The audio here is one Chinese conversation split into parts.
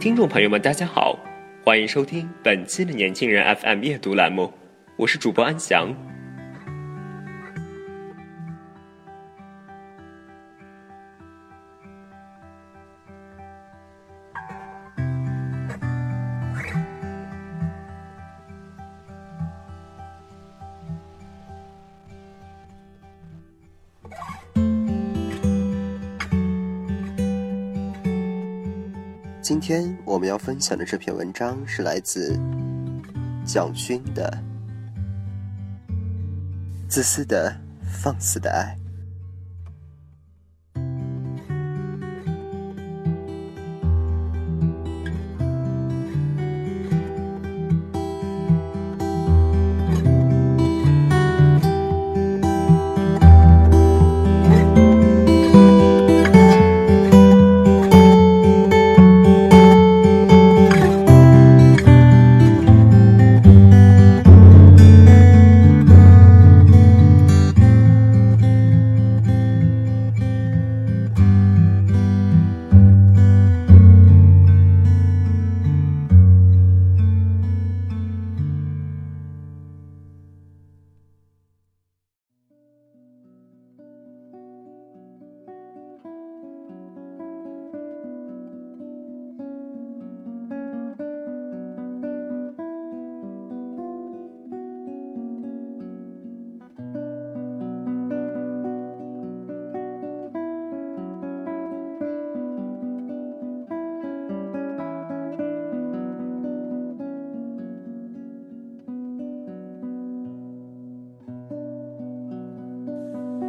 听众朋友们，大家好，欢迎收听本期的年轻人 FM 阅读栏目，我是主播安翔。今天我们要分享的这篇文章是来自蒋勋的《自私的放肆的爱》。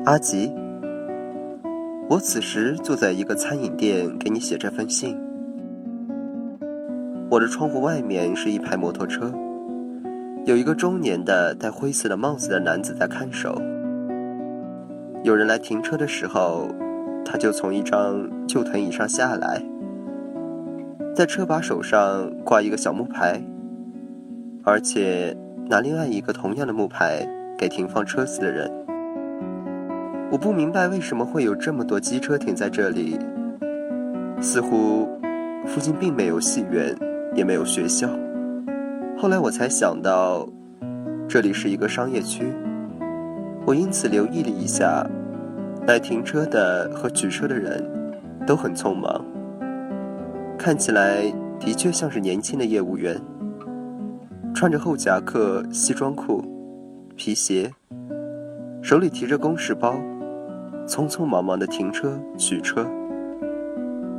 阿吉，我此时坐在一个餐饮店，给你写这封信。我的窗户外面是一排摩托车，有一个中年的戴灰色的帽子的男子在看守。有人来停车的时候，他就从一张旧藤椅上下来，在车把手上挂一个小木牌，而且拿另外一个同样的木牌给停放车子的人。我不明白为什么会有这么多机车停在这里，似乎附近并没有戏院，也没有学校。后来我才想到，这里是一个商业区。我因此留意了一下，来停车的和取车的人都很匆忙，看起来的确像是年轻的业务员，穿着厚夹克西装裤、皮鞋，手里提着公事包。匆匆忙忙的停车取车，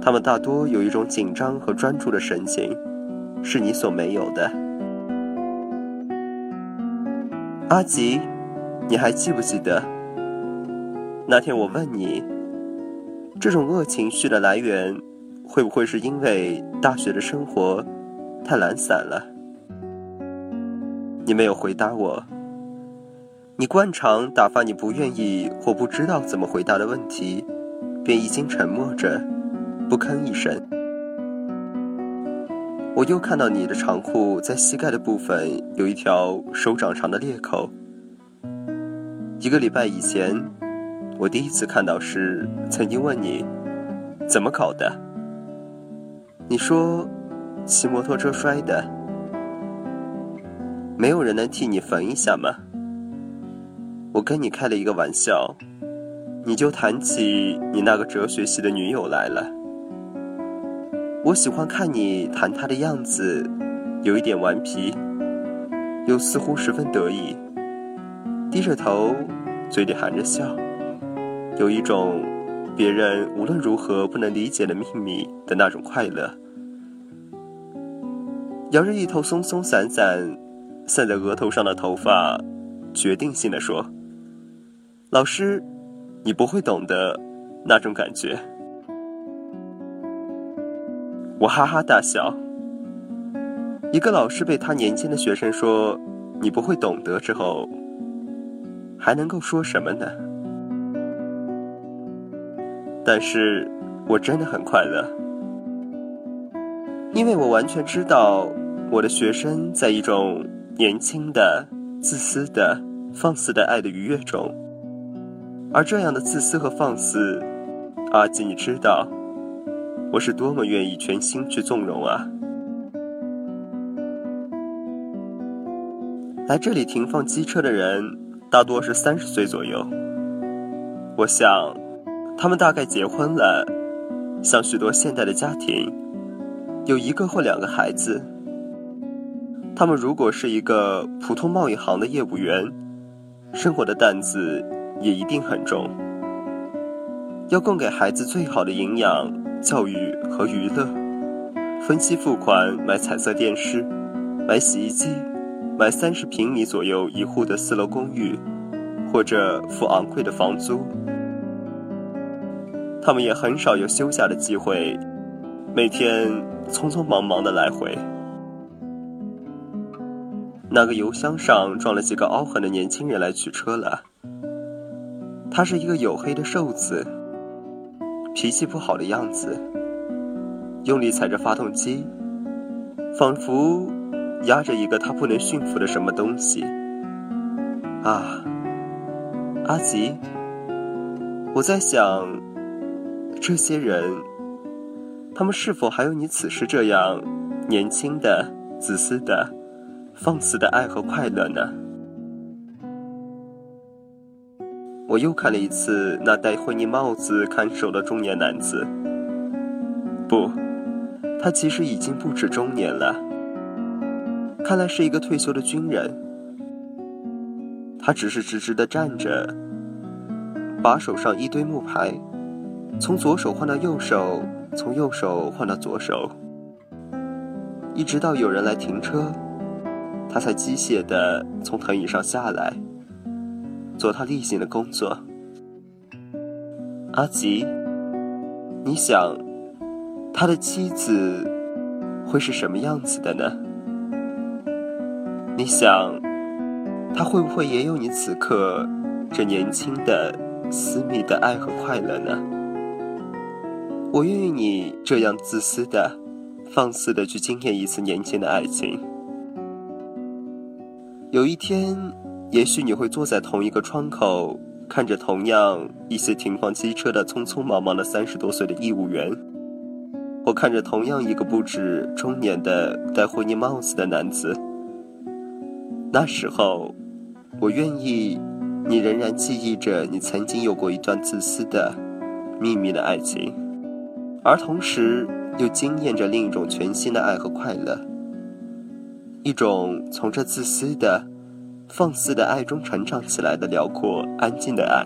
他们大多有一种紧张和专注的神情，是你所没有的。阿吉，你还记不记得那天我问你，这种恶情绪的来源会不会是因为大学的生活太懒散了？你没有回答我。你惯常打发你不愿意或不知道怎么回答的问题，便已经沉默着，不吭一声。我又看到你的长裤在膝盖的部分有一条手掌长的裂口。一个礼拜以前，我第一次看到时，曾经问你，怎么搞的？你说，骑摩托车摔的。没有人能替你缝一下吗？我跟你开了一个玩笑，你就谈起你那个哲学系的女友来了。我喜欢看你谈她的样子，有一点顽皮，又似乎十分得意，低着头，嘴里含着笑，有一种别人无论如何不能理解的秘密的那种快乐。摇着一头松松散散散在额头上的头发，决定性的说：“老师，你不会懂得那种感觉。”我哈哈大笑。一个老师被他年轻的学生说“你不会懂得”之后，还能够说什么呢？但是我真的很快乐，因为我完全知道我的学生在一种年轻的、自私的、放肆的爱的愉悦中，而这样的自私和放肆，阿吉，你知道。我是多么愿意全心去纵容啊！来这里停放机车的人大多是三十岁左右。我想，他们大概结婚了，像许多现代的家庭，有一个或两个孩子。他们如果是一个普通贸易行的业务员，生活的担子也一定很重，要供给孩子最好的营养。教育和娱乐，分期付款买彩色电视，买洗衣机，买三十平米左右一户的四楼公寓，或者付昂贵的房租。他们也很少有休假的机会，每天匆匆忙忙的来回。那个油箱上撞了几个凹痕的年轻人来取车了。他是一个黝黑的瘦子。脾气不好的样子，用力踩着发动机，仿佛压着一个他不能驯服的什么东西。啊，阿吉，我在想，这些人，他们是否还有你此时这样年轻的、自私的、放肆的爱和快乐呢？我又看了一次那戴灰泥帽子看守的中年男子。不，他其实已经不止中年了。看来是一个退休的军人。他只是直直的站着，把手上一堆木牌，从左手换到右手，从右手换到左手，一直到有人来停车，他才机械的从藤椅上下来。做他例行的工作。阿吉，你想，他的妻子会是什么样子的呢？你想，他会不会也有你此刻这年轻的、私密的爱和快乐呢？我愿意你这样自私的、放肆的去经验一次年轻的爱情。有一天。也许你会坐在同一个窗口，看着同样一些停放机车的匆匆忙忙的三十多岁的义务员，或看着同样一个不止中年的戴灰泥帽子的男子。那时候，我愿意你仍然记忆着你曾经有过一段自私的、秘密的爱情，而同时又惊艳着另一种全新的爱和快乐，一种从这自私的。放肆的爱中成长起来的辽阔安静的爱，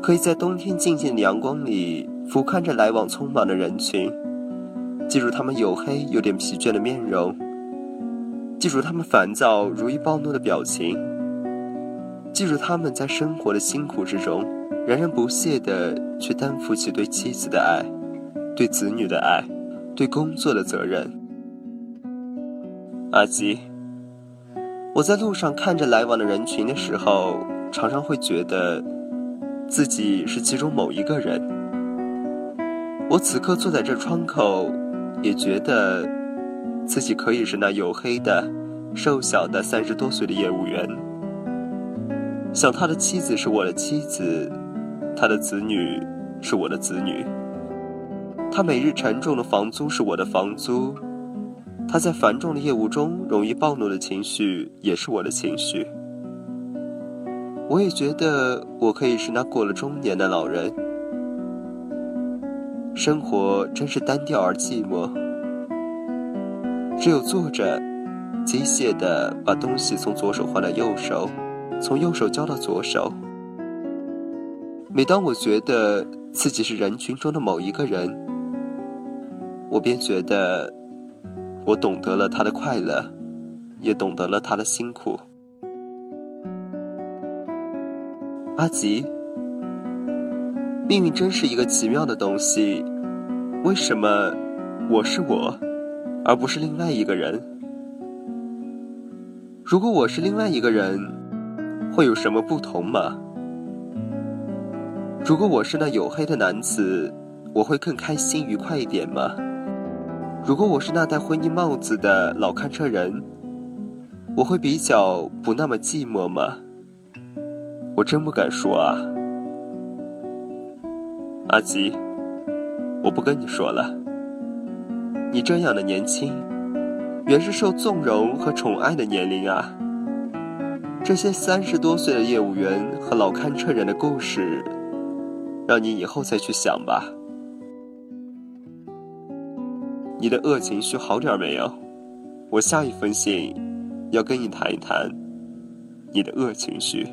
可以在冬天静静的阳光里俯瞰着来往匆忙的人群，记住他们黝黑有点疲倦的面容，记住他们烦躁如易暴怒的表情，记住他们在生活的辛苦之中仍然不懈的去担负起对妻子的爱，对子女的爱，对工作的责任。阿吉。我在路上看着来往的人群的时候，常常会觉得自己是其中某一个人。我此刻坐在这窗口，也觉得自己可以是那黝黑的、瘦小的三十多岁的业务员。想他的妻子是我的妻子，他的子女是我的子女，他每日沉重的房租是我的房租。他在繁重的业务中容易暴怒的情绪，也是我的情绪。我也觉得我可以是那过了中年的老人。生活真是单调而寂寞，只有坐着，机械的把东西从左手换到右手，从右手交到左手。每当我觉得自己是人群中的某一个人，我便觉得我懂得了他的快乐，也懂得了他的辛苦。阿吉，命运真是一个奇妙的东西。为什么我是我，而不是另外一个人？如果我是另外一个人，会有什么不同吗？如果我是那黝黑的男子，我会更开心愉快一点吗？如果我是那戴灰衣帽子的老看车人，我会比较不那么寂寞吗？我真不敢说啊，阿吉，我不跟你说了。你这样的年轻，原是受纵容和宠爱的年龄啊。这些三十多岁的业务员和老看车人的故事。让你以后再去想吧。你的恶情绪好点没有？我下一封信要跟你谈一谈你的恶情绪。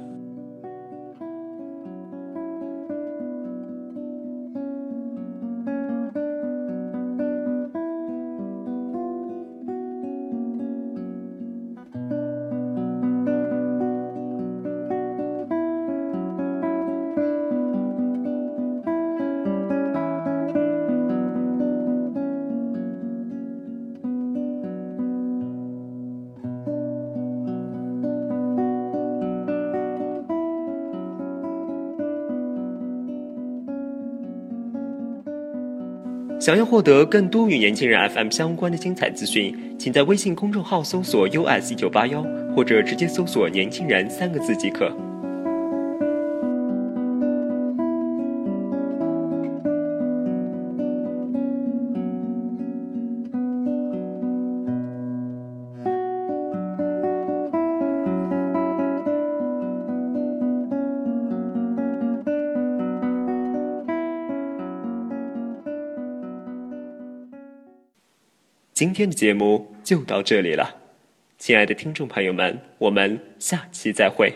想要获得更多与年轻人 FM 相关的精彩资讯，请在微信公众号搜索 US 一九八幺，或者直接搜索“年轻人”三个字即可。今天的节目就到这里了，亲爱的听众朋友们，我们下期再会。